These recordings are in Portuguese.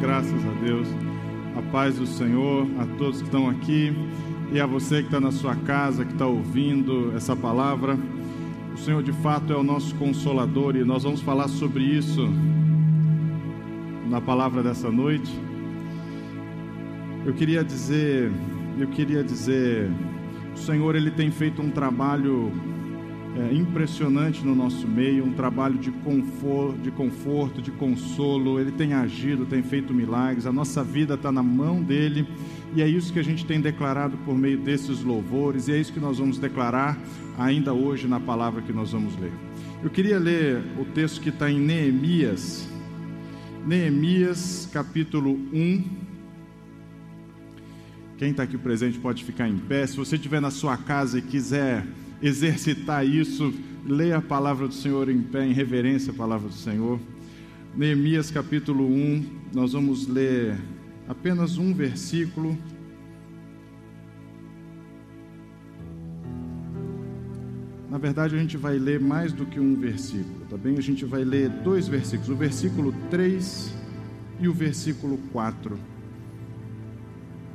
Graças a Deus. A paz do Senhor a todos que estão aqui e a você que está na sua casa, que está ouvindo essa palavra. O Senhor de fato é o nosso consolador e nós vamos falar sobre isso na palavra dessa noite. Eu queria dizer, eu queria dizer, o Senhor ele tem feito um trabalho é, impressionante no nosso meio, um trabalho de conforto, de conforto, de consolo. Ele tem agido, tem feito milagres. A nossa vida está na mão dele e é isso que a gente tem declarado por meio desses louvores e é isso que nós vamos declarar ainda hoje na palavra que nós vamos ler. Eu queria ler o texto que está em Neemias, Neemias capítulo 1. Quem está aqui presente pode ficar em pé. Se você estiver na sua casa e quiser exercitar isso, leia a palavra do Senhor em pé, em reverência à palavra do Senhor. Neemias capítulo 1, nós vamos ler apenas um versículo. Na verdade, a gente vai ler mais do que um versículo, tá bem? A gente vai ler dois versículos, o versículo 3 e o versículo 4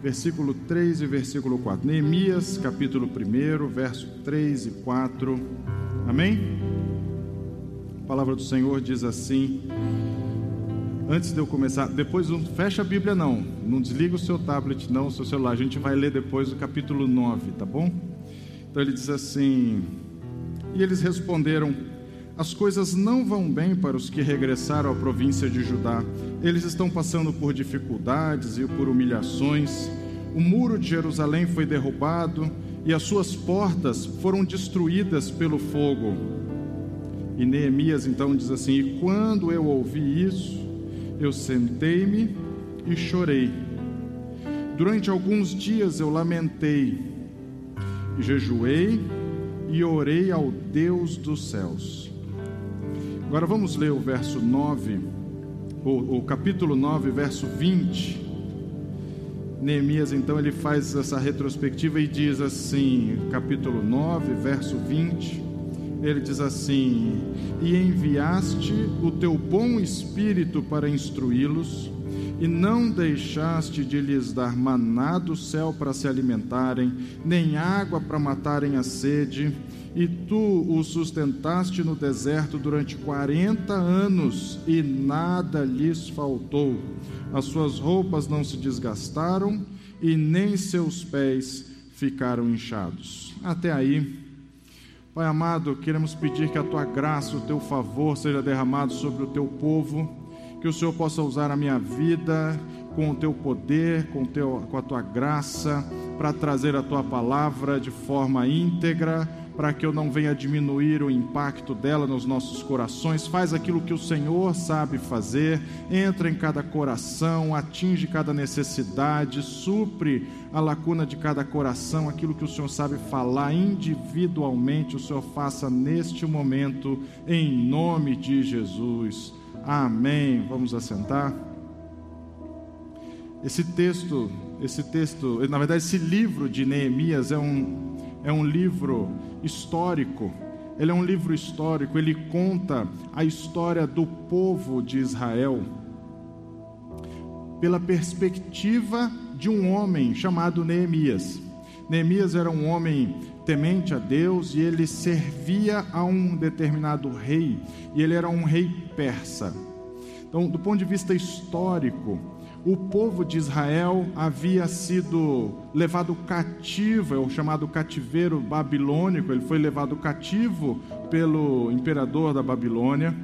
versículo 3 e versículo 4. Neemias, capítulo 1, verso 3 e 4. Amém? A palavra do Senhor diz assim: Antes de eu começar, depois não fecha a Bíblia não, não desliga o seu tablet não, o seu celular. A gente vai ler depois o capítulo 9, tá bom? Então ele diz assim: E eles responderam: As coisas não vão bem para os que regressaram à província de Judá eles estão passando por dificuldades e por humilhações. O muro de Jerusalém foi derrubado e as suas portas foram destruídas pelo fogo. E Neemias então diz assim: E quando eu ouvi isso, eu sentei-me e chorei. Durante alguns dias eu lamentei, jejuei e orei ao Deus dos céus. Agora vamos ler o verso 9 o, capítulo 9, verso 20. Neemias, então, ele faz essa retrospectiva e diz assim, capítulo 9, verso 20, ele diz assim: E enviaste o teu bom espírito para instruí-los, e não deixaste de lhes dar maná do céu para se alimentarem, nem água para matarem a sede, e tu o sustentaste no deserto durante quarenta anos, e nada lhes faltou. As suas roupas não se desgastaram, e nem seus pés ficaram inchados. Até aí. Pai amado, queremos pedir que a tua graça, o teu favor seja derramado sobre o teu povo, que o Senhor possa usar a minha vida com o teu poder, com, teu, com a tua graça, para trazer a tua palavra de forma íntegra, para que eu não venha diminuir o impacto dela nos nossos corações. Faz aquilo que o Senhor sabe fazer, entra em cada coração, atinge cada necessidade, supre a lacuna de cada coração, aquilo que o Senhor sabe falar individualmente, o Senhor faça neste momento, em nome de Jesus. Amém. Vamos assentar. Esse texto, esse texto, na verdade, esse livro de Neemias é um, é um livro histórico. Ele é um livro histórico, ele conta a história do povo de Israel pela perspectiva de um homem chamado Neemias. Neemias era um homem temente a Deus e ele servia a um determinado rei, e ele era um rei persa. Então, do ponto de vista histórico, o povo de Israel havia sido levado cativo, é o chamado cativeiro babilônico, ele foi levado cativo pelo imperador da Babilônia,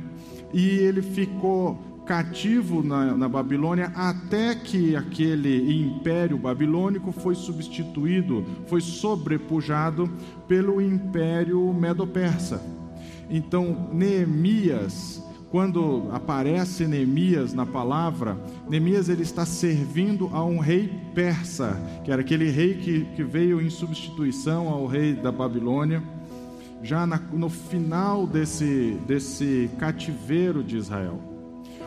e ele ficou cativo na, na, Babilônia até que aquele império babilônico foi substituído, foi sobrepujado pelo império medo-persa. Então, Neemias quando aparece Neemias na palavra, Neemias ele está servindo a um rei persa, que era aquele rei que, que veio em substituição ao rei da Babilônia, já na, no final desse, desse cativeiro de Israel.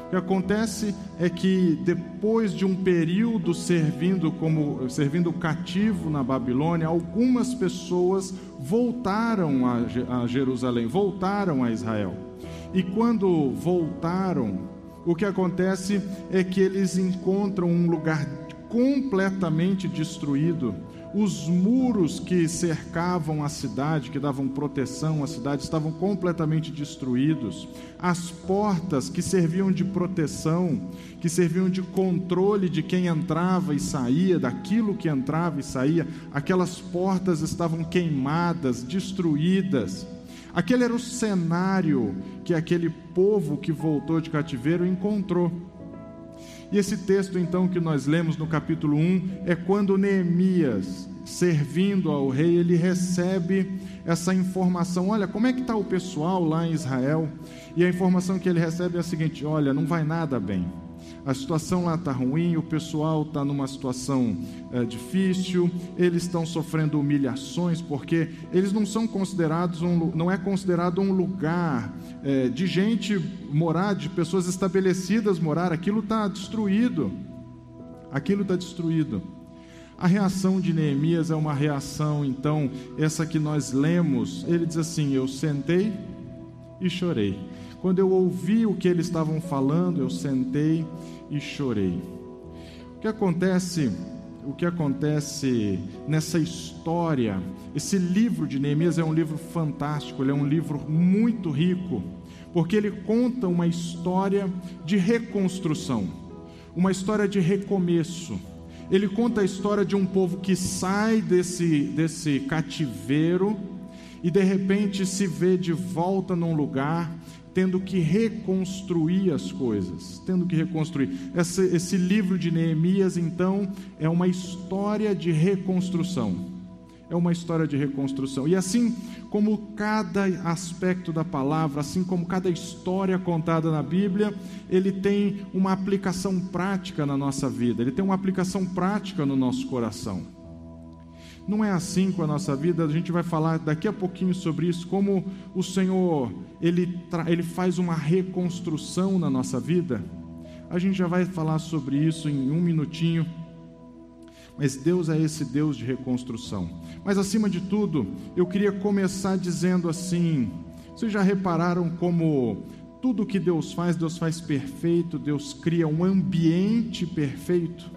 O que acontece é que depois de um período servindo como servindo cativo na Babilônia, algumas pessoas voltaram a, a Jerusalém, voltaram a Israel. E quando voltaram, o que acontece é que eles encontram um lugar completamente destruído. Os muros que cercavam a cidade, que davam proteção à cidade, estavam completamente destruídos. As portas que serviam de proteção, que serviam de controle de quem entrava e saía, daquilo que entrava e saía, aquelas portas estavam queimadas, destruídas. Aquele era o cenário que aquele povo que voltou de cativeiro encontrou. E esse texto, então, que nós lemos no capítulo 1, é quando Neemias, servindo ao rei, ele recebe essa informação: olha, como é que está o pessoal lá em Israel? E a informação que ele recebe é a seguinte: olha, não vai nada bem a situação lá está ruim, o pessoal está numa situação é, difícil, eles estão sofrendo humilhações, porque eles não são considerados, um, não é considerado um lugar é, de gente morar, de pessoas estabelecidas morar, aquilo está destruído, aquilo está destruído. A reação de Neemias é uma reação, então, essa que nós lemos, ele diz assim: Eu sentei e chorei. Quando eu ouvi o que eles estavam falando, eu sentei e chorei. O que acontece, o que acontece nessa história? Esse livro de Neemias é um livro fantástico, ele é um livro muito rico, porque ele conta uma história de reconstrução, uma história de recomeço. Ele conta a história de um povo que sai desse, desse cativeiro e de repente se vê de volta num lugar tendo que reconstruir as coisas, tendo que reconstruir. Esse, esse livro de Neemias, então, é uma história de reconstrução. É uma história de reconstrução. E assim como cada aspecto da palavra, assim como cada história contada na Bíblia, ele tem uma aplicação prática na nossa vida, ele tem uma aplicação prática no nosso coração. Não é assim com a nossa vida, a gente vai falar daqui a pouquinho sobre isso, como o Senhor, ele, ele faz uma reconstrução na nossa vida. A gente já vai falar sobre isso em um minutinho. Mas Deus é esse Deus de reconstrução. Mas acima de tudo, eu queria começar dizendo assim: vocês já repararam como tudo que Deus faz, Deus faz perfeito, Deus cria um ambiente perfeito?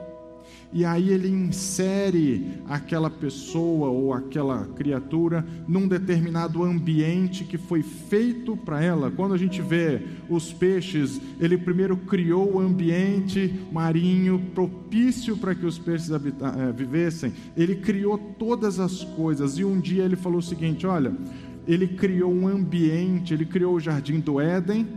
E aí ele insere aquela pessoa ou aquela criatura num determinado ambiente que foi feito para ela. Quando a gente vê os peixes, ele primeiro criou o ambiente marinho propício para que os peixes eh, vivessem. Ele criou todas as coisas e um dia ele falou o seguinte: olha, ele criou um ambiente, ele criou o jardim do Éden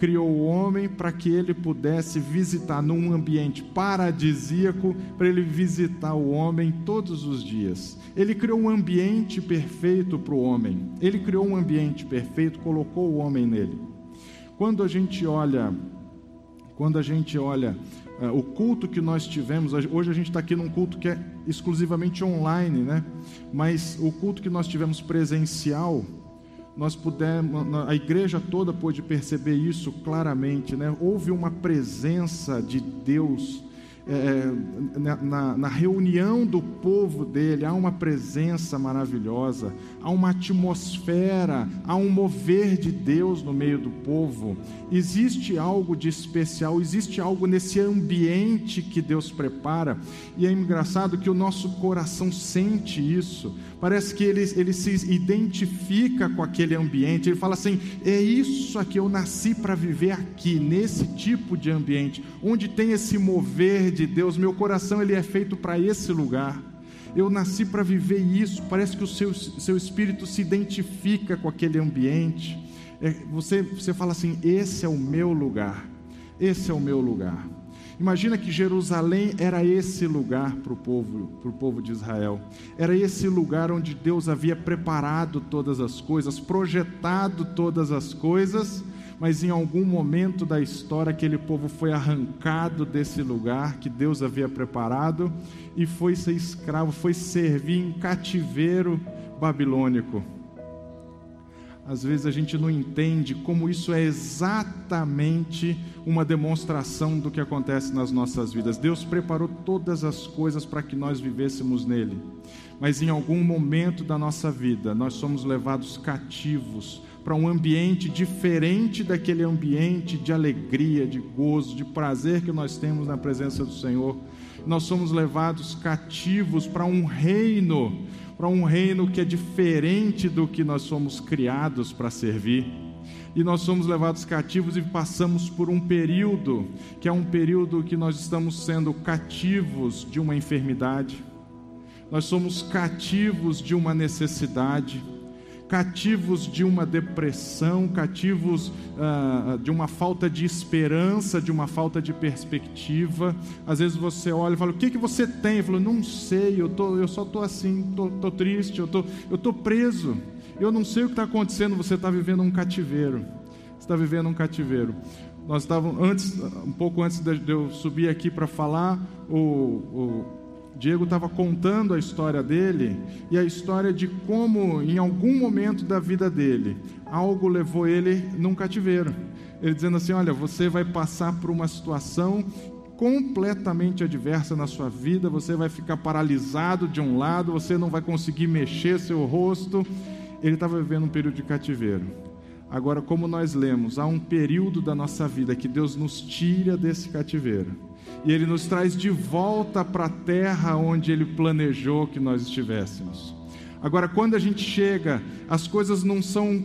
criou o homem para que ele pudesse visitar num ambiente paradisíaco, para ele visitar o homem todos os dias. Ele criou um ambiente perfeito para o homem. Ele criou um ambiente perfeito, colocou o homem nele. Quando a gente olha, quando a gente olha uh, o culto que nós tivemos, hoje a gente está aqui num culto que é exclusivamente online, né? Mas o culto que nós tivemos presencial, nós pudemos, a igreja toda pôde perceber isso claramente, né? Houve uma presença de Deus é, na, na, reunião do povo dele, há uma presença maravilhosa, há uma atmosfera, há um mover de Deus no meio do povo. Existe algo de especial, existe algo nesse ambiente que Deus prepara, e é engraçado que o nosso coração sente isso. Parece que ele, ele se identifica com aquele ambiente, ele fala assim: é isso aqui, eu nasci para viver aqui, nesse tipo de ambiente, onde tem esse mover de Deus, meu coração ele é feito para esse lugar. Eu nasci para viver isso. Parece que o seu, seu espírito se identifica com aquele ambiente. É, você, você fala assim: esse é o meu lugar. Esse é o meu lugar. Imagina que Jerusalém era esse lugar para o povo, para o povo de Israel. Era esse lugar onde Deus havia preparado todas as coisas, projetado todas as coisas mas em algum momento da história aquele povo foi arrancado desse lugar que Deus havia preparado e foi ser escravo, foi servir em cativeiro babilônico. às vezes a gente não entende como isso é exatamente uma demonstração do que acontece nas nossas vidas. Deus preparou todas as coisas para que nós vivêssemos nele, mas em algum momento da nossa vida nós somos levados cativos para um ambiente diferente daquele ambiente de alegria, de gozo, de prazer que nós temos na presença do Senhor. Nós somos levados cativos para um reino para um reino que é diferente do que nós somos criados para servir. E nós somos levados cativos e passamos por um período, que é um período que nós estamos sendo cativos de uma enfermidade, nós somos cativos de uma necessidade, cativos de uma depressão, cativos uh, de uma falta de esperança, de uma falta de perspectiva. Às vezes você olha e fala: O que, que você tem? Eu falo: Não sei, eu, tô, eu só estou assim, estou triste, eu tô, estou tô preso. Eu não sei o que está acontecendo. Você está vivendo um cativeiro. Você está vivendo um cativeiro. Nós estávamos, antes, um pouco antes de eu subir aqui para falar, o, o Diego estava contando a história dele e a história de como, em algum momento da vida dele, algo levou ele num cativeiro. Ele dizendo assim: Olha, você vai passar por uma situação completamente adversa na sua vida, você vai ficar paralisado de um lado, você não vai conseguir mexer seu rosto. Ele estava vivendo um período de cativeiro. Agora, como nós lemos, há um período da nossa vida que Deus nos tira desse cativeiro e Ele nos traz de volta para a terra onde Ele planejou que nós estivéssemos. Agora, quando a gente chega, as coisas não são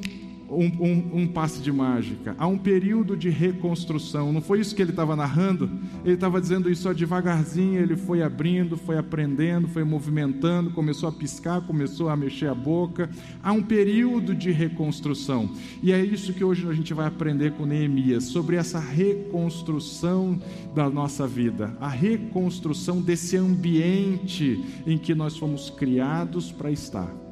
um, um, um, passe de mágica, há um período de reconstrução. Não foi isso que ele estava narrando? Ele estava dizendo isso devagarzinho, ele foi abrindo, foi aprendendo, foi movimentando, começou a piscar, começou a mexer a boca. Há um período de reconstrução. E é isso que hoje a gente vai aprender com Neemias, sobre essa reconstrução da nossa vida, a reconstrução desse ambiente em que nós fomos criados para estar.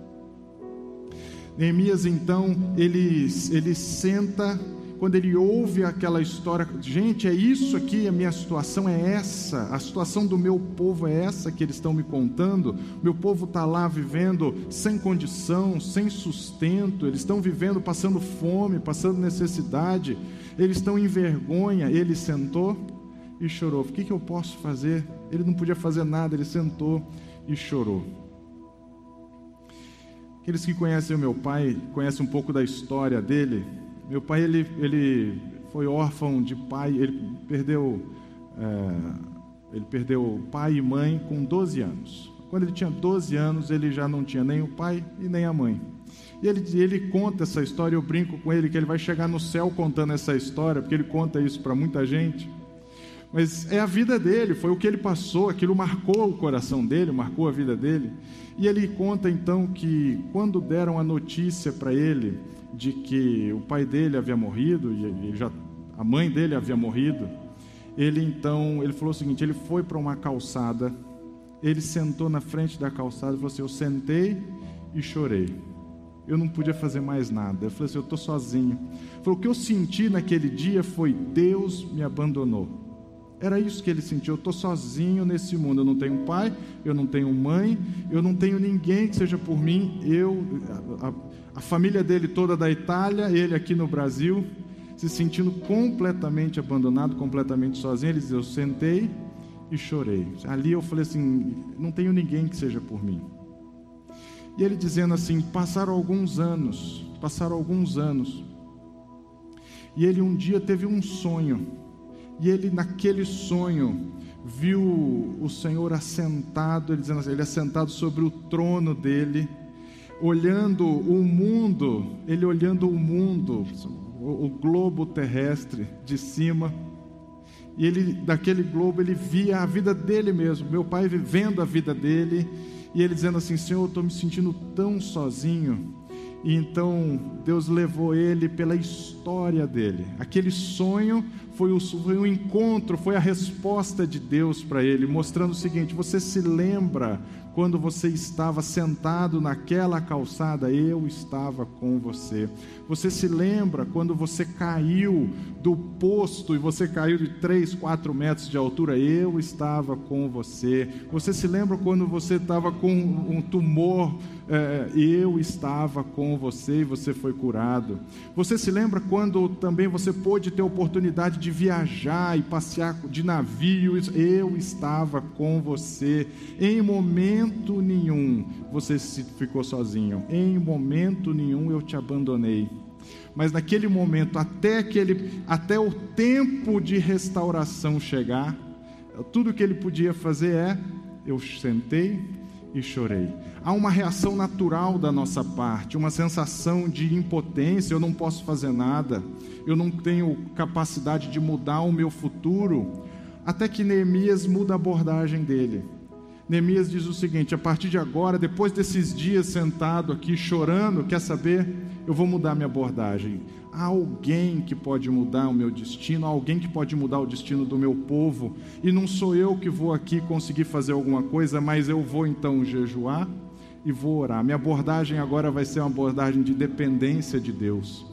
Neemias então, ele, ele senta, quando ele ouve aquela história, gente, é isso aqui, a minha situação é essa, a situação do meu povo é essa que eles estão me contando. Meu povo está lá vivendo sem condição, sem sustento, eles estão vivendo passando fome, passando necessidade, eles estão em vergonha. Ele sentou e chorou. O que, que eu posso fazer? Ele não podia fazer nada, ele sentou e chorou. Aqueles que conhecem o meu pai, conhecem um pouco da história dele. Meu pai, ele, ele foi órfão de pai, ele perdeu, é, ele perdeu pai e mãe com 12 anos. Quando ele tinha 12 anos, ele já não tinha nem o pai e nem a mãe. E ele, ele conta essa história, eu brinco com ele que ele vai chegar no céu contando essa história, porque ele conta isso para muita gente. Mas é a vida dele, foi o que ele passou, aquilo marcou o coração dele, marcou a vida dele. E ele conta então que quando deram a notícia para ele de que o pai dele havia morrido e já a mãe dele havia morrido, ele então, ele falou o seguinte, ele foi para uma calçada, ele sentou na frente da calçada e falou assim: "Eu sentei e chorei. Eu não podia fazer mais nada. Eu falei assim: eu estou sozinho. Falou: o que eu senti naquele dia foi Deus me abandonou. Era isso que ele sentiu. Eu estou sozinho nesse mundo. Eu não tenho pai, eu não tenho mãe, eu não tenho ninguém que seja por mim. Eu, a, a família dele toda da Itália, ele aqui no Brasil, se sentindo completamente abandonado, completamente sozinho. Ele diz: Eu sentei e chorei. Ali eu falei assim: Não tenho ninguém que seja por mim. E ele dizendo assim: Passaram alguns anos, passaram alguns anos. E ele um dia teve um sonho e ele, naquele sonho, viu o Senhor assentado, ele dizendo assim, ele assentado sobre o trono dele, olhando o mundo, ele olhando o mundo, o, o globo terrestre de cima, e ele, daquele globo, ele via a vida dele mesmo, meu pai vivendo a vida dele, e ele dizendo assim: Senhor, eu estou me sentindo tão sozinho, e então Deus levou ele pela história dele. Aquele sonho foi o, foi o encontro, foi a resposta de Deus para ele, mostrando o seguinte: você se lembra quando você estava sentado naquela calçada, eu estava com você. Você se lembra quando você caiu do posto e você caiu de 3, 4 metros de altura, eu estava com você. Você se lembra quando você estava com um tumor é, eu estava com você e você foi curado. Você se lembra quando também você pôde ter a oportunidade de viajar e passear de navio? Eu estava com você. Em momento nenhum você ficou sozinho. Em momento nenhum eu te abandonei. Mas naquele momento, até, aquele, até o tempo de restauração chegar, tudo que ele podia fazer é: eu sentei, e chorei. Há uma reação natural da nossa parte, uma sensação de impotência, eu não posso fazer nada, eu não tenho capacidade de mudar o meu futuro, até que Neemias muda a abordagem dele. Neemias diz o seguinte: a partir de agora, depois desses dias sentado aqui chorando, quer saber? Eu vou mudar minha abordagem. Há alguém que pode mudar o meu destino, há alguém que pode mudar o destino do meu povo, e não sou eu que vou aqui conseguir fazer alguma coisa, mas eu vou então jejuar e vou orar. Minha abordagem agora vai ser uma abordagem de dependência de Deus.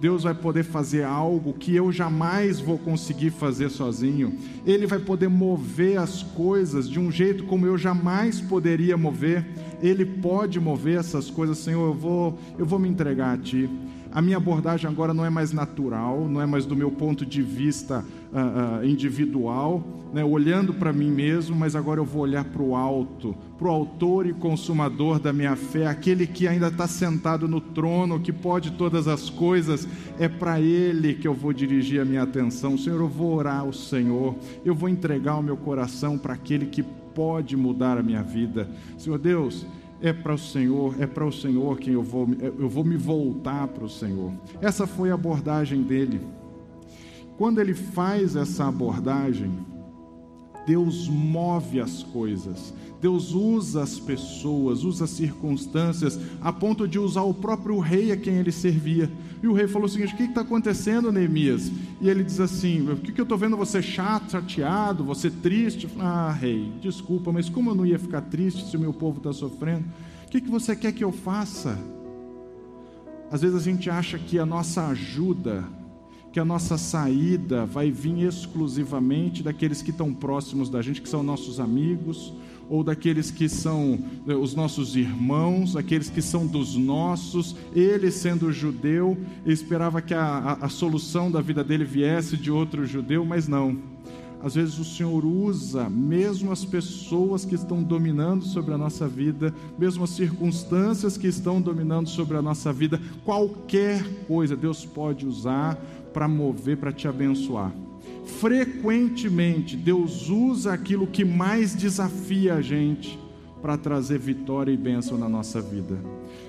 Deus vai poder fazer algo que eu jamais vou conseguir fazer sozinho. Ele vai poder mover as coisas de um jeito como eu jamais poderia mover. Ele pode mover essas coisas, Senhor. Eu vou, eu vou me entregar a Ti. A minha abordagem agora não é mais natural, não é mais do meu ponto de vista uh, uh, individual, né, olhando para mim mesmo, mas agora eu vou olhar para o alto, para o autor e consumador da minha fé, aquele que ainda está sentado no trono, que pode todas as coisas, é para ele que eu vou dirigir a minha atenção. Senhor, eu vou orar ao Senhor, eu vou entregar o meu coração para aquele que pode mudar a minha vida. Senhor Deus, é para o Senhor, é para o Senhor que eu vou, eu vou me voltar para o Senhor. Essa foi a abordagem dele. Quando ele faz essa abordagem, Deus move as coisas, Deus usa as pessoas, usa as circunstâncias, a ponto de usar o próprio rei a quem ele servia. E o rei falou o seguinte: O que está acontecendo, Neemias? E ele diz assim: O que, que eu estou vendo você chato, chateado, você triste? Ah, rei, desculpa, mas como eu não ia ficar triste se o meu povo está sofrendo? O que, que você quer que eu faça? Às vezes a gente acha que a nossa ajuda que a nossa saída vai vir exclusivamente daqueles que estão próximos da gente, que são nossos amigos, ou daqueles que são né, os nossos irmãos, aqueles que são dos nossos. Ele, sendo judeu, esperava que a, a, a solução da vida dele viesse de outro judeu, mas não. Às vezes o Senhor usa mesmo as pessoas que estão dominando sobre a nossa vida, mesmo as circunstâncias que estão dominando sobre a nossa vida, qualquer coisa Deus pode usar para mover, para te abençoar. Frequentemente, Deus usa aquilo que mais desafia a gente para trazer vitória e bênção na nossa vida.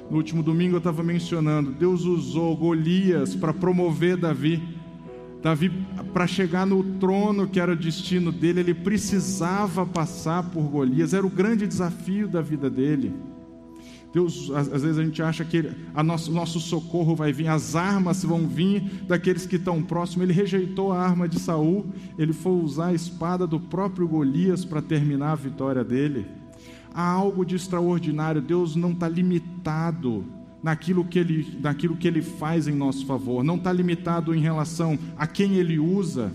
No último domingo eu estava mencionando, Deus usou Golias para promover Davi. Davi, para chegar no trono que era o destino dele, ele precisava passar por Golias, era o grande desafio da vida dele. Deus, às, vezes a gente acha que o nosso, nosso socorro vai vir, as armas vão vir daqueles que estão próximos. Ele rejeitou a arma de Saul, ele foi usar a espada do próprio Golias para terminar a vitória dele. Há algo de extraordinário, Deus não está limitado naquilo que, ele, naquilo que ele faz em nosso favor, não está limitado em relação a quem ele usa.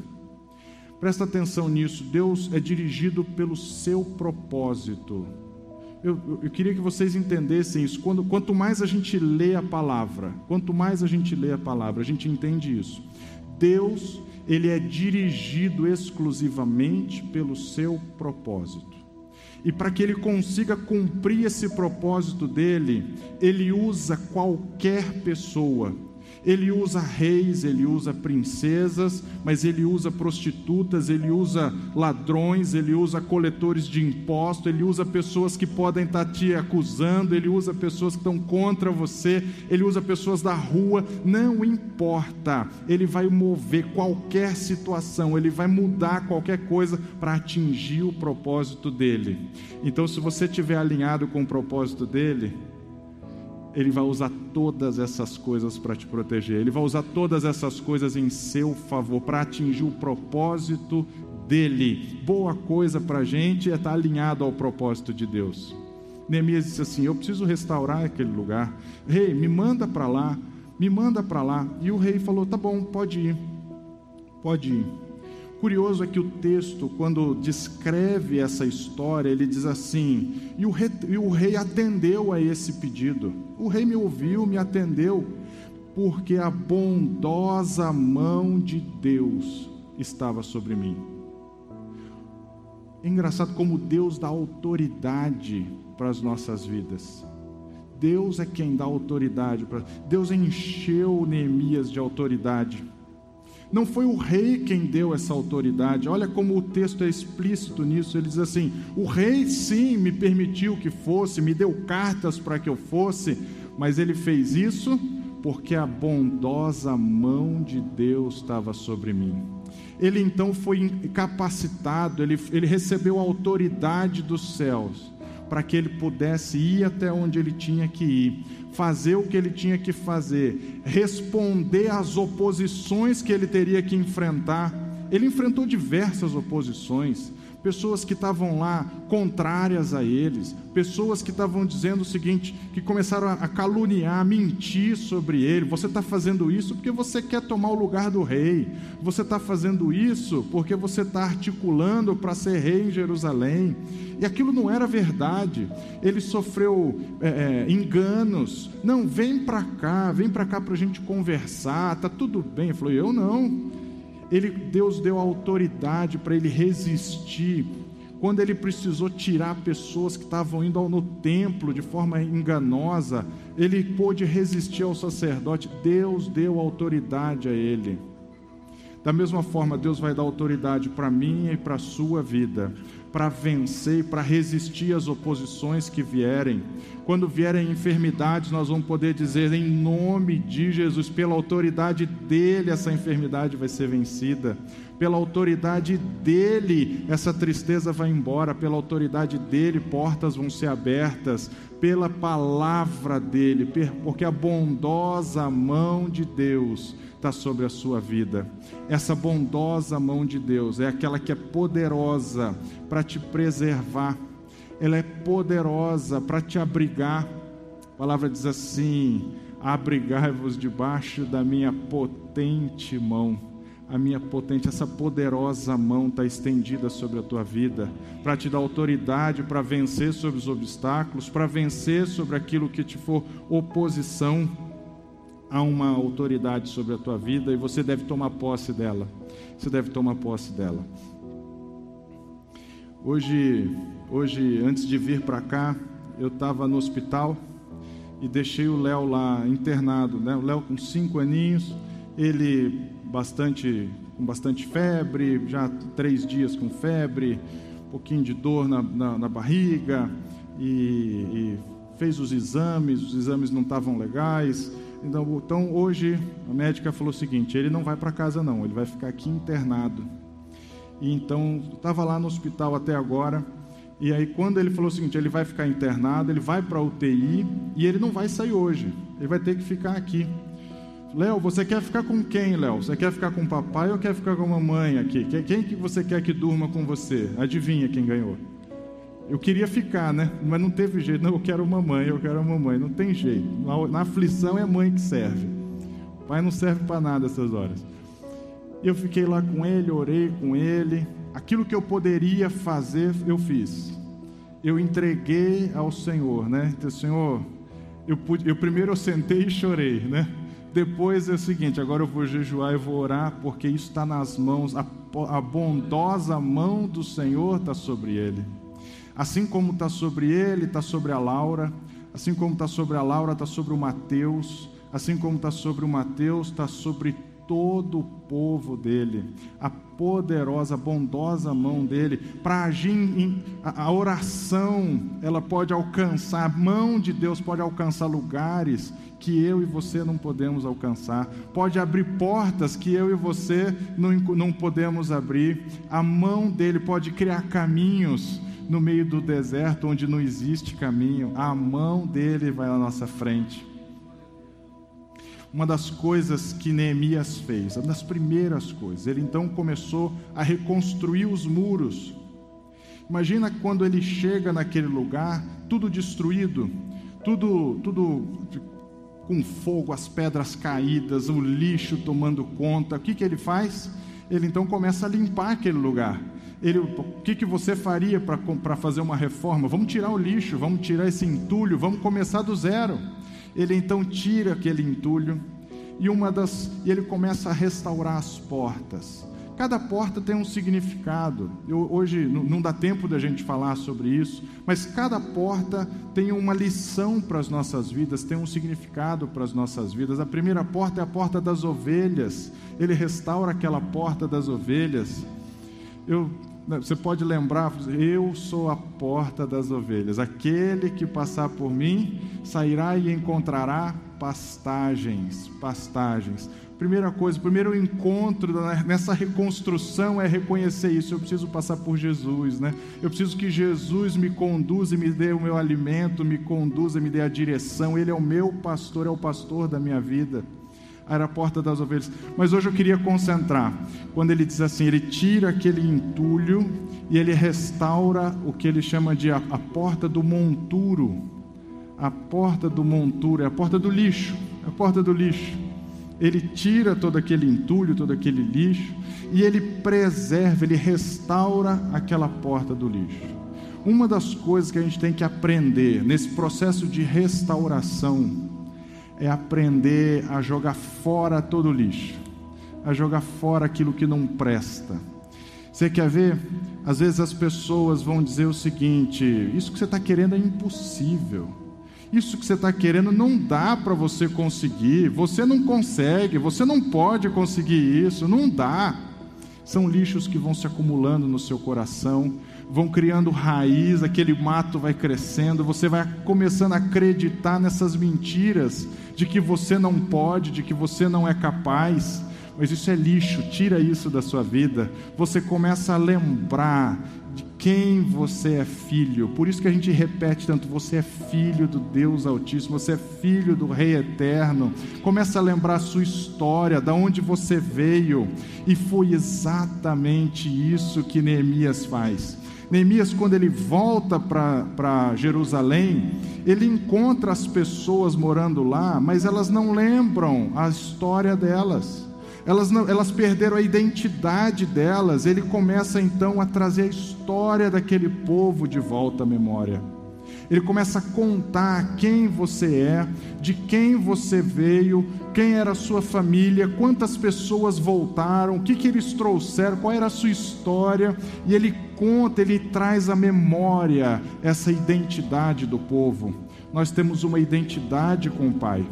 Presta atenção nisso, Deus é dirigido pelo seu propósito eu, eu, queria que vocês entendessem isso. Quando, quanto mais a gente lê a palavra, quanto mais a gente lê a palavra, a gente entende isso. Deus, ele é dirigido exclusivamente pelo seu propósito. E para que ele consiga cumprir esse propósito dele, ele usa qualquer pessoa ele usa reis, ele usa princesas, mas ele usa prostitutas, ele usa ladrões, ele usa coletores de imposto, ele usa pessoas que podem estar te acusando, ele usa pessoas que estão contra você, ele usa pessoas da rua, não importa, ele vai mover qualquer situação, ele vai mudar qualquer coisa para atingir o propósito dele. Então, se você estiver alinhado com o propósito dele, ele vai usar todas essas coisas para te proteger. Ele vai usar todas essas coisas em seu favor, para atingir o propósito dele. Boa coisa para a gente é estar tá alinhado ao propósito de Deus. Neemias disse assim: Eu preciso restaurar aquele lugar. Rei, me manda para lá, me manda para lá. E o rei falou: Tá bom, pode ir, pode ir. Curioso é que o texto, quando descreve essa história, ele diz assim: e o, rei, e o rei atendeu a esse pedido. O rei me ouviu, me atendeu, porque a bondosa mão de Deus estava sobre mim. É engraçado como Deus dá autoridade para as nossas vidas. Deus é quem dá autoridade para. Deus encheu Neemias de autoridade. Não foi o rei quem deu essa autoridade. Olha como o texto é explícito nisso. Ele diz assim: o rei sim me permitiu que fosse, me deu cartas para que eu fosse, mas ele fez isso porque a bondosa mão de Deus estava sobre mim. Ele então foi capacitado, ele, ele recebeu a autoridade dos céus para que ele pudesse ir até onde ele tinha que ir, fazer o que ele tinha que fazer, responder às oposições que ele teria que enfrentar. Ele enfrentou diversas oposições, pessoas que estavam lá contrárias a eles, pessoas que estavam dizendo o seguinte, que começaram a caluniar, a mentir sobre ele. Você está fazendo isso porque você quer tomar o lugar do rei. Você está fazendo isso porque você está articulando para ser rei em Jerusalém. E aquilo não era verdade. Ele sofreu é, é, enganos. Não, vem para cá, vem para cá para a gente conversar. Tá tudo bem. Ele falou, eu não. Ele, Deus deu autoridade para ele resistir. Quando ele precisou tirar pessoas que estavam indo no templo de forma enganosa, ele pôde resistir ao sacerdote. Deus deu autoridade a ele. Da mesma forma, Deus vai dar autoridade para mim e para a sua vida para vencer, para resistir às oposições que vierem. Quando vierem enfermidades, nós vamos poder dizer em nome de Jesus, pela autoridade dele, essa enfermidade vai ser vencida. Pela autoridade dele, essa tristeza vai embora. Pela autoridade dele, portas vão ser abertas. Pela palavra dele, porque a bondosa mão de Deus está sobre a sua vida. Essa bondosa mão de Deus é aquela que é poderosa para te preservar, ela é poderosa para te abrigar. A palavra diz assim: abrigai-vos debaixo da minha potente mão. A minha potente, essa poderosa mão está estendida sobre a tua vida, para te dar autoridade para vencer sobre os obstáculos, para vencer sobre aquilo que te for oposição há uma autoridade sobre a tua vida e você deve tomar posse dela. Você deve tomar posse dela. Hoje, hoje antes de vir para cá, eu estava no hospital e deixei o Léo lá internado, né? O Léo com cinco aninhos, ele bastante com bastante febre, já três dias com febre, um pouquinho de dor na, na, na barriga e, e fez os exames, os exames não estavam legais então, hoje a médica falou o seguinte: ele não vai para casa não, ele vai ficar aqui internado. E então estava lá no hospital até agora. E aí quando ele falou o seguinte, ele vai ficar internado, ele vai para UTI e ele não vai sair hoje. Ele vai ter que ficar aqui. Léo, você quer ficar com quem, Léo? Você quer ficar com papai ou quer ficar com a mamãe aqui? Quem que você quer que durma com você? Adivinha quem ganhou? Eu queria ficar, né? Mas não teve jeito. Não, eu quero mamãe, eu quero mamãe. Não tem jeito. Na, na aflição é a mãe que serve. Pai não serve para nada essas horas. Eu fiquei lá com ele, orei com ele. Aquilo que eu poderia fazer, eu fiz. Eu entreguei ao Senhor, né? Então, Senhor, eu, pude, eu primeiro eu sentei e chorei, né? Depois é o seguinte, agora eu vou jejuar e vou orar, porque isso está nas mãos, a, a bondosa mão do Senhor está sobre ele. Assim como está sobre ele, está sobre a Laura. Assim como está sobre a Laura, está sobre o Mateus. Assim como está sobre o Mateus, está sobre todo o povo dele. A poderosa, bondosa mão dele para agir em a, oração, ela pode alcançar, a mão de Deus pode alcançar lugares que eu e você não podemos alcançar, pode abrir portas que eu e você não, não podemos abrir, a mão dele pode criar caminhos no meio do deserto onde não existe caminho, a mão dele vai à nossa frente. Uma das coisas que Neemias fez, uma das primeiras coisas, ele então começou a reconstruir os muros. Imagina quando ele chega naquele lugar, tudo destruído, tudo, tudo com fogo, as pedras caídas, o lixo tomando conta. O que, que ele faz? Ele então começa a limpar aquele lugar. Ele, o que, que você faria para fazer uma reforma? Vamos tirar o lixo, vamos tirar esse entulho, vamos começar do zero. Ele então tira aquele entulho e uma das e ele começa a restaurar as portas. Cada porta tem um significado. Eu, hoje não dá tempo da gente falar sobre isso, mas cada porta tem uma lição para as nossas vidas, tem um significado para as nossas vidas. A primeira porta é a porta das ovelhas. Ele restaura aquela porta das ovelhas. Eu, você pode lembrar, eu sou a porta das ovelhas. Aquele que passar por mim sairá e encontrará pastagens, pastagens. Primeira coisa, primeiro encontro nessa reconstrução é reconhecer isso. Eu preciso passar por Jesus, né? Eu preciso que Jesus me conduza e me dê o meu alimento, me conduza, me dê a direção. Ele é o meu pastor, é o pastor da minha vida. Era a porta das ovelhas. Mas hoje eu queria concentrar. Quando ele diz assim, ele tira aquele entulho e ele restaura o que ele chama de a, a porta do monturo. A porta do monturo, é a porta do lixo. É a porta do lixo ele tira todo aquele entulho, todo aquele lixo, e ele preserva, ele restaura aquela porta do lixo. Uma das coisas que a gente tem que aprender nesse processo de restauração é aprender a jogar fora todo o lixo, a jogar fora aquilo que não presta. Você quer ver? Às vezes as pessoas vão dizer o seguinte: isso que você está querendo é impossível. Isso que você está querendo não dá para você conseguir, você não consegue, você não pode conseguir isso, não dá. São lixos que vão se acumulando no seu coração, vão criando raiz, aquele mato vai crescendo, você vai começando a acreditar nessas mentiras de que você não pode, de que você não é capaz. Mas isso é lixo, tira isso da sua vida. Você começa a lembrar de quem você é filho. Por isso que a gente repete tanto: você é filho do Deus Altíssimo, você é filho do Rei Eterno. Começa a lembrar a sua história, da onde você veio. E foi exatamente isso que Neemias faz. Neemias, quando ele volta para Jerusalém, ele encontra as pessoas morando lá, mas elas não lembram a história delas elas, não, elas perderam a identidade delas. Ele começa então a trazer a história daquele povo de volta à memória. Ele começa a contar quem você é, de quem você veio, quem era a sua família, quantas pessoas voltaram, o que, que eles trouxeram, qual era a sua história, e ele conta, ele traz à memória essa identidade do povo. Nós temos uma identidade com o Pai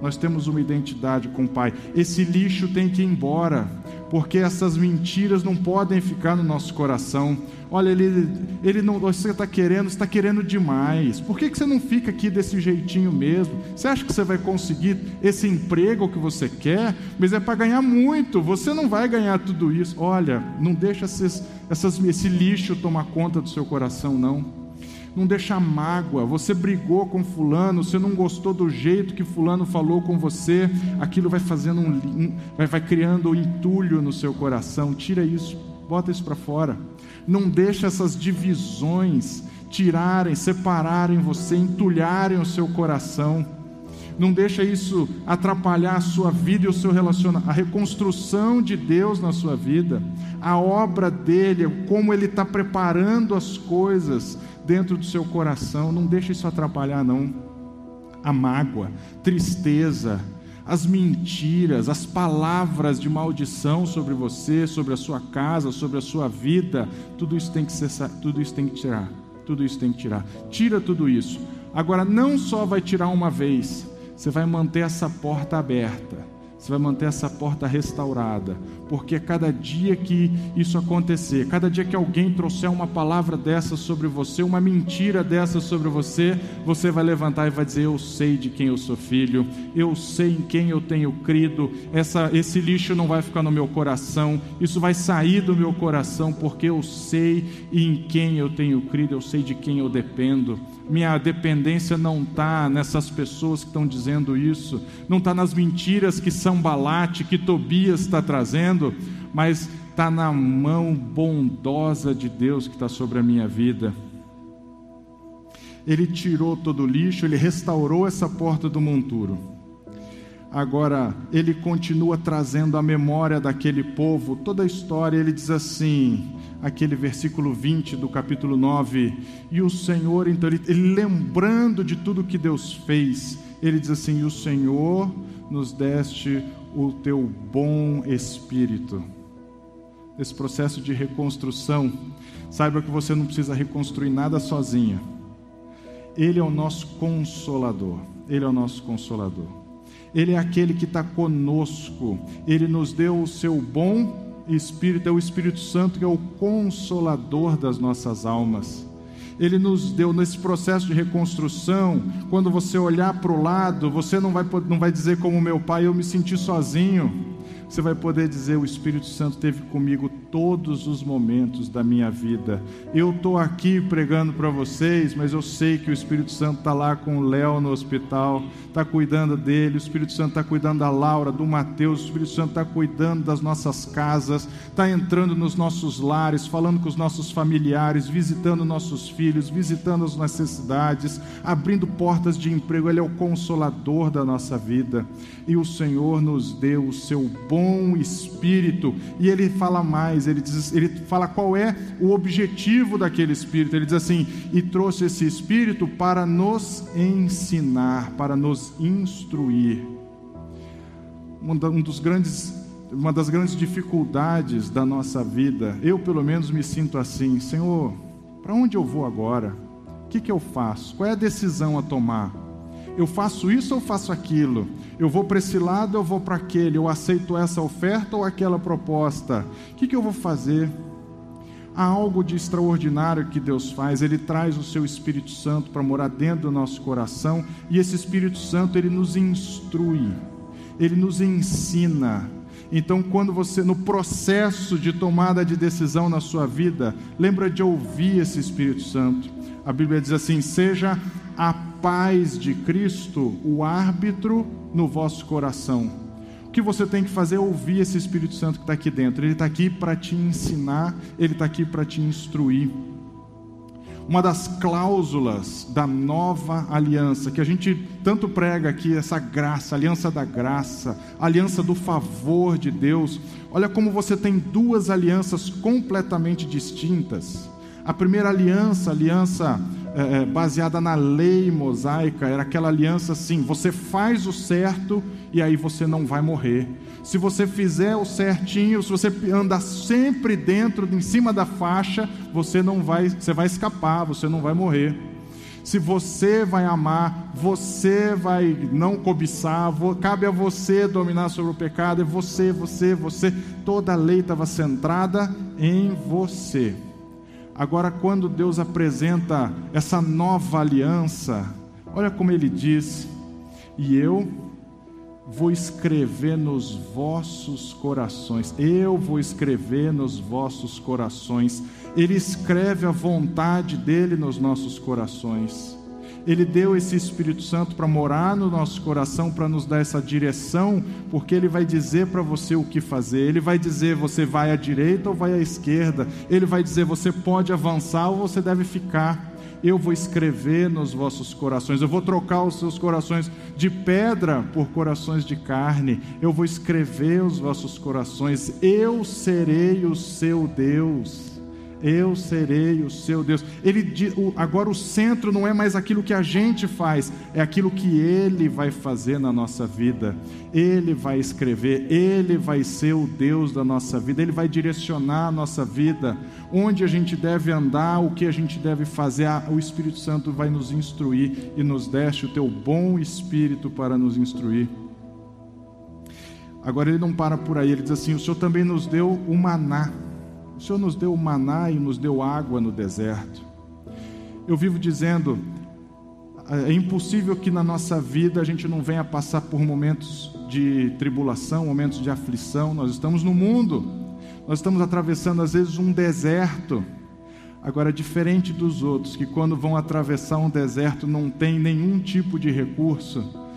nós temos uma identidade com o Pai. Esse lixo tem que ir embora, porque essas mentiras não podem ficar no nosso coração. Olha, ele, ele não, você está querendo, está querendo demais. Por que, que você não fica aqui desse jeitinho mesmo? Você acha que você vai conseguir esse emprego que você quer? Mas é para ganhar muito. Você não vai ganhar tudo isso. Olha, não deixa esses, essas, esse lixo tomar conta do seu coração, não não deixa mágoa. Você brigou com fulano, você não gostou do jeito que fulano falou com você, aquilo vai fazendo um, vai, vai criando um entulho no seu coração. Tira isso, bota isso para fora. Não deixa essas divisões tirarem, separarem você, entulharem o seu coração. Não deixa isso atrapalhar a sua vida e o seu relacionamento, a reconstrução de Deus na sua vida, a obra dele, como ele está preparando as coisas dentro do seu coração. Não deixe isso atrapalhar, não. A mágoa, tristeza, as mentiras, as palavras de maldição sobre você, sobre a sua casa, sobre a sua vida, tudo isso tem que cessar, tudo isso tem que tirar. Tudo isso tem que tirar. Tira tudo isso. Agora não só vai tirar uma vez, você vai manter essa porta aberta você vai manter essa porta restaurada, porque cada dia que isso acontecer, cada dia que alguém trouxer uma palavra dessa sobre você, uma mentira dessa sobre você, você vai levantar e vai dizer: Eu sei de quem eu sou filho, eu sei em quem eu tenho crido, essa, esse lixo não vai ficar no meu coração, isso vai sair do meu coração, porque eu sei em quem eu tenho crido, eu sei de quem eu dependo minha dependência não está nessas pessoas que estão dizendo isso, não está nas mentiras que São Balate, que Tobias está trazendo, mas está na mão bondosa de Deus que está sobre a minha vida. Ele tirou todo o lixo, ele restaurou essa porta do monturo. Agora, ele continua trazendo a memória daquele povo, toda a história. Ele diz assim, aquele versículo 20 do capítulo 9: E o Senhor, então, ele, ele lembrando de tudo que Deus fez, ele diz assim: o Senhor nos deste o teu bom espírito. Esse processo de reconstrução, saiba que você não precisa reconstruir nada sozinha. Ele é o nosso consolador. Ele é o nosso consolador. Ele é aquele que está conosco. Ele nos deu o seu bom Espírito, é o Espírito Santo que é o consolador das nossas almas. Ele nos deu nesse processo de reconstrução. Quando você olhar para o lado, você não vai, não vai dizer como meu pai, eu me senti sozinho você vai poder dizer: O Espírito Santo esteve comigo todos os momentos da minha vida. Eu estou aqui pregando para vocês, mas eu sei que o Espírito Santo está lá com o Léo no hospital, está cuidando dele. O Espírito Santo está cuidando da Laura, do Mateus. O Espírito Santo está cuidando das nossas casas, está entrando nos nossos lares, falando com os nossos familiares, visitando nossos filhos, visitando as necessidades, abrindo portas de emprego. Ele é o consolador da nossa vida. E o Senhor nos deu o seu bom bom espírito. E ele fala mais, ele, diz, ele fala qual é o objetivo daquele espírito. Ele diz assim: e trouxe esse espírito para nos ensinar, para nos instruir. Um dos grandes, uma das grandes dificuldades da nossa vida, eu pelo menos me sinto assim: Senhor, para onde eu vou agora? O que, que eu faço? Qual é a decisão a tomar? eu faço isso ou faço aquilo? Eu vou para esse lado eu vou para aquele? Eu aceito essa oferta ou aquela proposta? O que, que eu vou fazer? Há algo de extraordinário que Deus faz, Ele traz o Seu Espírito Santo para morar dentro do nosso coração, e esse Espírito Santo, Ele nos instrui, Ele nos ensina. Então, quando você, no processo de tomada de decisão na sua vida, lembra de ouvir esse Espírito Santo. A Bíblia diz assim: seja a paz de Cristo o árbitro no vosso coração. O que você tem que fazer é ouvir esse Espírito Santo que está aqui dentro. Ele está aqui para te ensinar, ele está aqui para te instruir. Uma das cláusulas da nova aliança, que a gente tanto prega aqui, essa graça, aliança da graça, aliança do favor de Deus. Olha como você tem duas alianças completamente distintas. A primeira aliança, aliança é, é, baseada na lei mosaica, era aquela aliança assim: você faz o certo e aí você não vai morrer. Se você fizer o certinho, se você andar sempre dentro, em cima da faixa, você não vai, você vai escapar, você não vai morrer. Se você vai amar, você vai não cobiçar, cabe a você dominar sobre o pecado, é você, você, você. Toda a lei estava centrada em você. Agora, quando Deus apresenta essa nova aliança, olha como ele diz: E eu vou escrever nos vossos corações, eu vou escrever nos vossos corações. Ele escreve a vontade dele nos nossos corações. Ele deu esse Espírito Santo para morar no nosso coração, para nos dar essa direção, porque Ele vai dizer para você o que fazer. Ele vai dizer você vai à direita ou vai à esquerda. Ele vai dizer você pode avançar ou você deve ficar. Eu vou escrever nos vossos corações. Eu vou trocar os seus corações de pedra por corações de carne. Eu vou escrever os vossos corações. Eu serei o seu Deus eu serei o seu Deus. Ele agora o centro não é mais aquilo que a gente faz, é aquilo que ele vai fazer na nossa vida. Ele vai escrever, ele vai ser o Deus da nossa vida, ele vai direcionar a nossa vida, onde a gente deve andar, o que a gente deve fazer. O Espírito Santo vai nos instruir e nos deste o teu bom espírito para nos instruir. Agora ele não para por aí, ele diz assim: O Senhor também nos deu o maná o Senhor nos deu maná e nos deu água no deserto. Eu vivo dizendo, é impossível que na nossa vida a gente não venha passar por momentos de tribulação, momentos de aflição. Nós estamos no mundo, nós estamos atravessando às vezes um deserto. Agora, diferente dos outros que quando vão atravessar um deserto não tem nenhum tipo de recurso,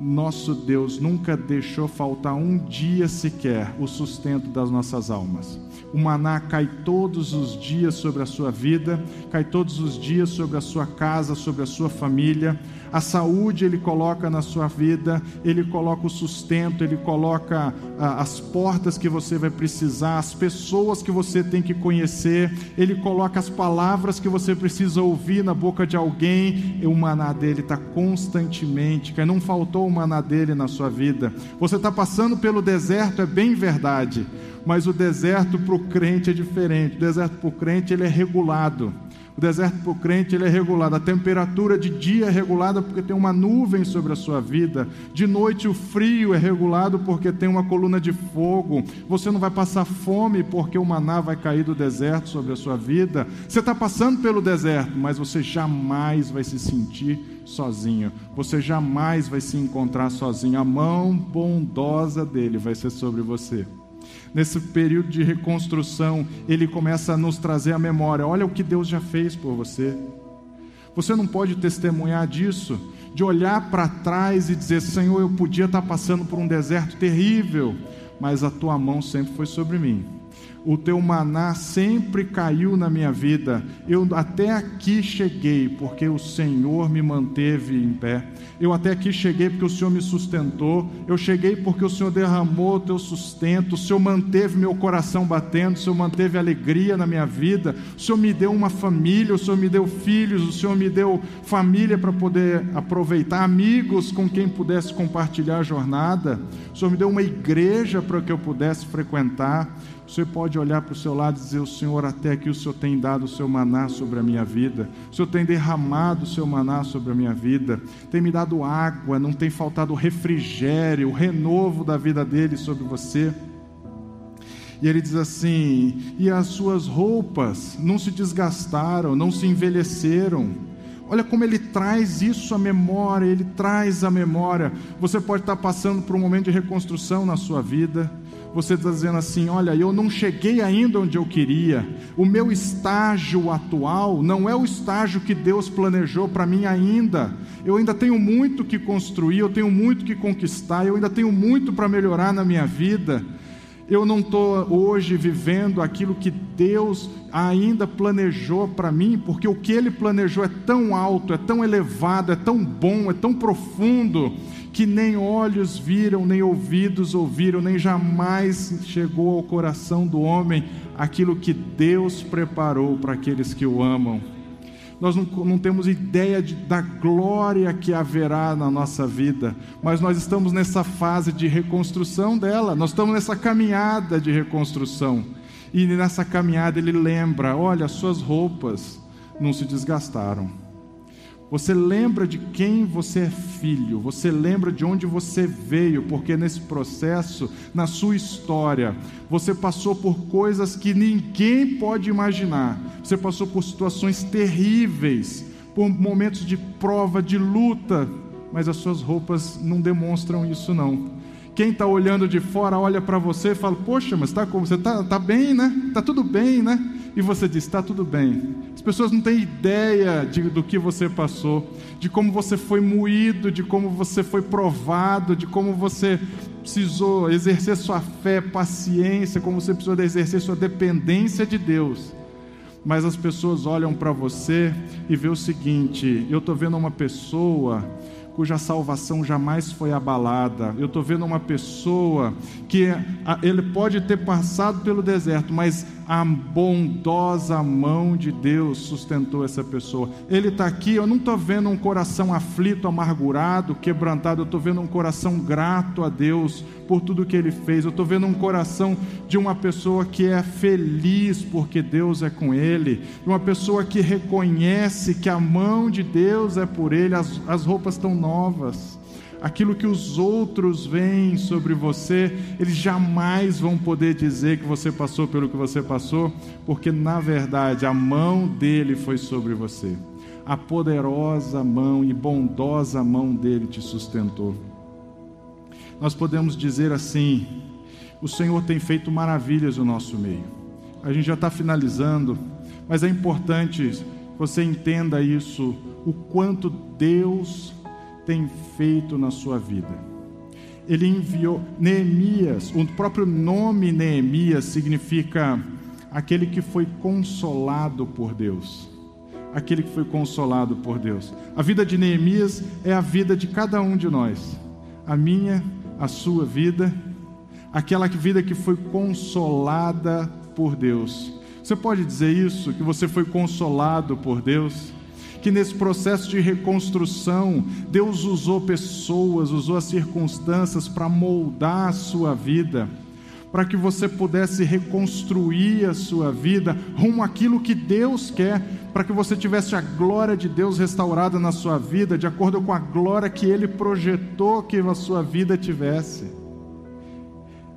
nosso Deus nunca deixou faltar um dia sequer o sustento das nossas almas. O maná cai todos os dias sobre a sua vida, cai todos os dias sobre a sua casa, sobre a sua família. A saúde Ele coloca na sua vida, Ele coloca o sustento, Ele coloca ah, as portas que você vai precisar, as pessoas que você tem que conhecer, Ele coloca as palavras que você precisa ouvir na boca de alguém. E o maná dele está constantemente, que não faltou o maná dele na sua vida. Você está passando pelo deserto, é bem verdade, mas o deserto para o crente é diferente. O deserto para o crente ele é regulado. O deserto para o crente ele é regulado. A temperatura de dia é regulada porque tem uma nuvem sobre a sua vida. De noite o frio é regulado porque tem uma coluna de fogo. Você não vai passar fome porque o maná vai cair do deserto sobre a sua vida. Você está passando pelo deserto, mas você jamais vai se sentir sozinho. Você jamais vai se encontrar sozinho. A mão bondosa dele vai ser sobre você nesse período de reconstrução, ele começa a nos trazer a memória: olha o que Deus já fez por você. Você não pode testemunhar disso, de olhar para trás e dizer: Senhor, eu podia estar passando por um deserto terrível, mas a tua mão sempre foi sobre mim o teu maná sempre caiu na minha vida. Eu até aqui cheguei porque o Senhor me manteve em pé. Eu até aqui cheguei porque o Senhor me sustentou. Eu cheguei porque o Senhor derramou o teu sustento. O Senhor manteve meu coração batendo. O Senhor manteve alegria na minha vida. O Senhor me deu uma família. O Senhor me deu filhos. O Senhor me deu família para poder aproveitar, amigos com quem pudesse compartilhar a jornada. O Senhor me deu uma igreja para que eu pudesse frequentar. Você pode olhar para o seu lado e dizer: O Senhor, até aqui o Senhor tem dado o seu maná sobre a minha vida, o Senhor tem derramado o seu maná sobre a minha vida, tem me dado água, não tem faltado refrigério, o renovo da vida dele sobre você. E ele diz assim: E as suas roupas não se desgastaram, não se envelheceram. Olha como ele traz isso à memória, ele traz à memória. Você pode estar passando por um momento de reconstrução na sua vida você está dizendo assim: olha, eu não cheguei ainda onde eu queria, o meu estágio atual não é o estágio que Deus planejou para mim ainda. Eu ainda tenho muito que construir, eu tenho muito que conquistar, eu ainda tenho muito para melhorar na minha vida. Eu não estou hoje vivendo aquilo que Deus ainda planejou para mim, porque o que Ele planejou é tão alto, é tão elevado, é tão bom, é tão profundo que nem olhos viram, nem ouvidos ouviram, nem jamais chegou ao coração do homem aquilo que Deus preparou para aqueles que o amam. Nós não, não temos ideia de, da glória que haverá na nossa vida, mas nós estamos nessa fase de reconstrução dela, nós estamos nessa caminhada de reconstrução. E nessa caminhada ele lembra: olha, suas roupas não se desgastaram você lembra de quem você é filho, você lembra de onde você veio, porque nesse processo, na sua história, você passou por coisas que ninguém pode imaginar. Você passou por situações terríveis, por momentos de prova, de luta, mas as suas roupas não demonstram isso não. Quem está olhando de fora olha para você e fala: Poxa, mas tá como você está tá bem, né? Tá tudo bem, né? E você diz: Está tudo bem. As pessoas não têm ideia de, do que você passou, de como você foi moído, de como você foi provado, de como você precisou exercer sua fé, paciência, como você precisou exercer sua dependência de Deus. Mas as pessoas olham para você e vê o seguinte: eu estou vendo uma pessoa cuja salvação jamais foi abalada. Eu estou vendo uma pessoa que ele pode ter passado pelo deserto, mas a bondosa mão de Deus sustentou essa pessoa. Ele está aqui, eu não estou vendo um coração aflito, amargurado, quebrantado, eu estou vendo um coração grato a Deus por tudo que ele fez. Eu estou vendo um coração de uma pessoa que é feliz porque Deus é com ele, uma pessoa que reconhece que a mão de Deus é por ele, as, as roupas estão novas aquilo que os outros veem sobre você, eles jamais vão poder dizer que você passou pelo que você passou, porque na verdade a mão dele foi sobre você. A poderosa mão e bondosa mão dele te sustentou. Nós podemos dizer assim: o Senhor tem feito maravilhas no nosso meio. A gente já está finalizando, mas é importante você entenda isso, o quanto Deus tem feito na sua vida. Ele enviou Neemias, o próprio nome Neemias significa aquele que foi consolado por Deus. Aquele que foi consolado por Deus. A vida de Neemias é a vida de cada um de nós. A minha, a sua vida, aquela vida que foi consolada por Deus. Você pode dizer isso? Que você foi consolado por Deus? Que nesse processo de reconstrução, Deus usou pessoas, usou as circunstâncias para moldar a sua vida, para que você pudesse reconstruir a sua vida rumo àquilo que Deus quer, para que você tivesse a glória de Deus restaurada na sua vida, de acordo com a glória que Ele projetou que a sua vida tivesse.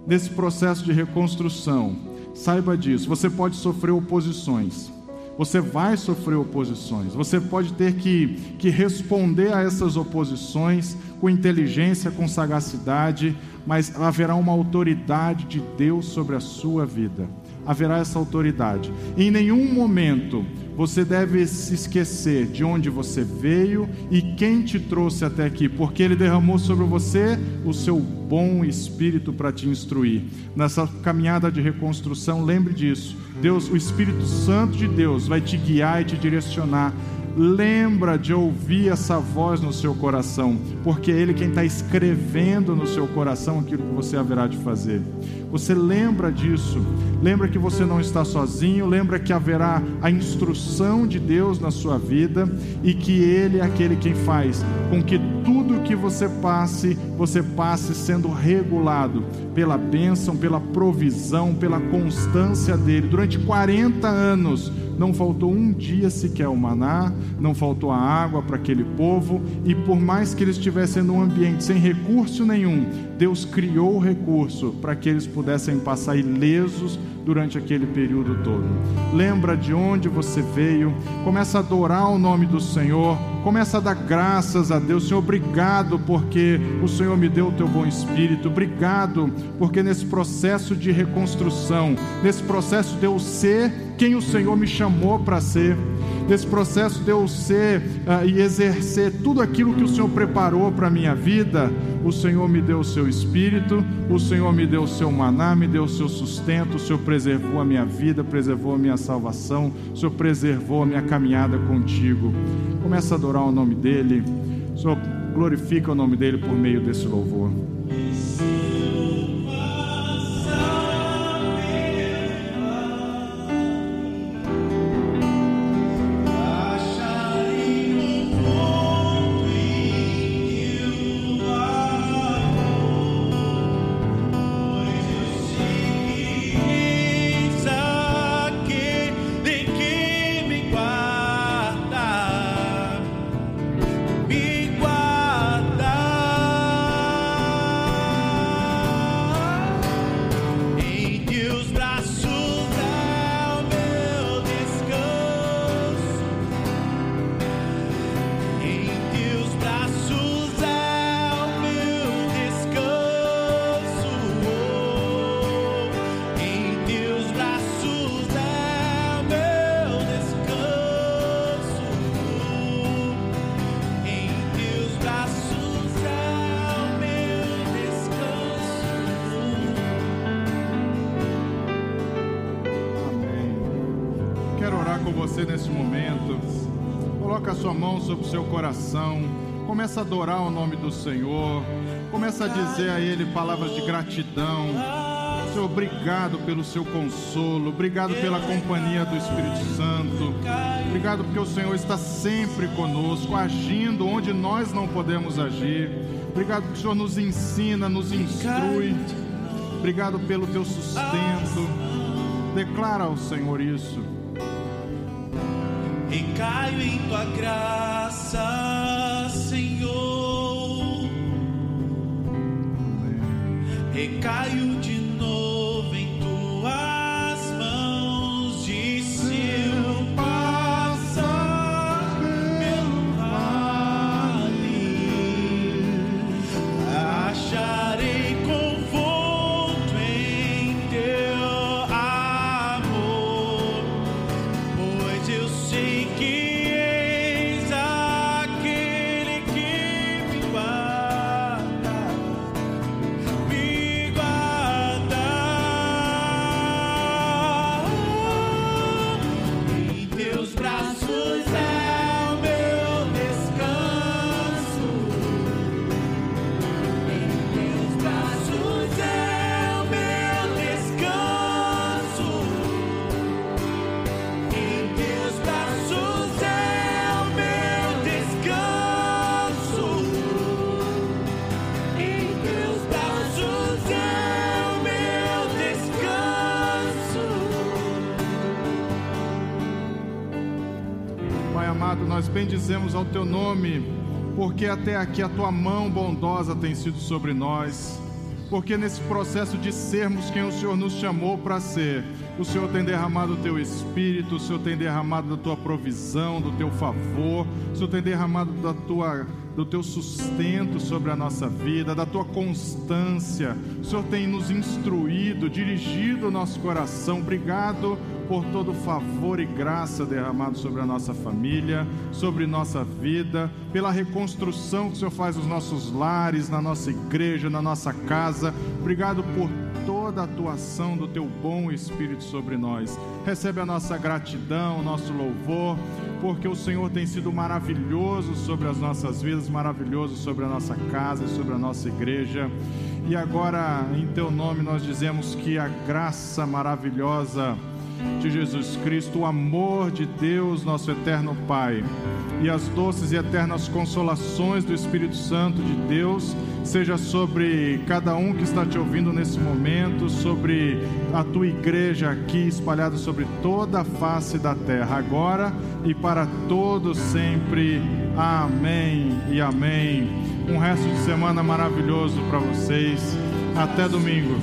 Nesse processo de reconstrução, Saiba disso. Você pode sofrer oposições. Você vai sofrer oposições. Você pode ter que, que responder a essas oposições com inteligência, com sagacidade, mas haverá uma autoridade de Deus sobre a sua vida. Haverá essa autoridade. Em nenhum momento você deve se esquecer de onde você veio e quem te trouxe até aqui, porque Ele derramou sobre você o seu bom espírito para te instruir. Nessa caminhada de reconstrução, lembre disso. Deus, o Espírito Santo de Deus, vai te guiar e te direcionar lembra de ouvir essa voz no seu coração, porque é Ele quem está escrevendo no seu coração aquilo que você haverá de fazer. Você lembra disso, lembra que você não está sozinho, lembra que haverá a instrução de Deus na sua vida e que Ele é aquele quem faz com que tudo que você passe, você passe sendo regulado pela bênção, pela provisão, pela constância dele durante 40 anos não faltou um dia sequer o maná, não faltou a água para aquele povo, e por mais que eles estivessem num ambiente sem recurso nenhum, Deus criou o recurso para que eles pudessem passar ilesos durante aquele período todo. Lembra de onde você veio, começa a adorar o nome do Senhor, começa a dar graças a Deus. Senhor, obrigado porque o Senhor me deu o teu bom espírito. Obrigado porque nesse processo de reconstrução, nesse processo de eu ser quem o Senhor me chamou para ser, nesse processo de eu ser uh, e exercer tudo aquilo que o Senhor preparou para a minha vida, o Senhor me deu o seu espírito, o Senhor me deu o seu maná, me deu o seu sustento, o Senhor preservou a minha vida, preservou a minha salvação, o Senhor preservou a minha caminhada contigo. Começa a adorar o nome dEle, o Senhor glorifica o nome dEle por meio desse louvor. Começa a adorar o nome do Senhor. Começa a dizer a Ele palavras de gratidão. Senhor, obrigado pelo seu consolo. Obrigado pela companhia do Espírito Santo. Obrigado porque o Senhor está sempre conosco, agindo onde nós não podemos agir. Obrigado porque o Senhor nos ensina, nos instrui. Obrigado pelo teu sustento. Declara ao Senhor isso. Caio em tua graça. Senhor. Recaio de bendizemos ao teu nome, porque até aqui a tua mão bondosa tem sido sobre nós. Porque nesse processo de sermos quem o Senhor nos chamou para ser, o Senhor tem derramado o teu espírito, o Senhor tem derramado da tua provisão, do teu favor, o Senhor tem derramado da tua do teu sustento sobre a nossa vida, da tua constância. O Senhor tem nos instruído, dirigido o nosso coração. Obrigado por todo favor e graça derramado sobre a nossa família, sobre nossa vida, pela reconstrução que o Senhor faz nos nossos lares, na nossa igreja, na nossa casa. Obrigado por toda a atuação do teu bom Espírito sobre nós. Recebe a nossa gratidão, o nosso louvor, porque o Senhor tem sido maravilhoso sobre as nossas vidas, maravilhoso sobre a nossa casa e sobre a nossa igreja. E agora, em teu nome, nós dizemos que a graça maravilhosa de Jesus Cristo, o amor de Deus, nosso eterno Pai, e as doces e eternas consolações do Espírito Santo de Deus, seja sobre cada um que está te ouvindo nesse momento, sobre a tua igreja aqui espalhada sobre toda a face da terra, agora e para todos sempre. Amém e amém. Um resto de semana maravilhoso para vocês. Até domingo.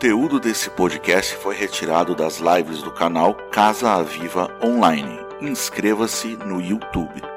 Conteúdo desse podcast foi retirado das lives do canal Casa Aviva Online. Inscreva-se no YouTube.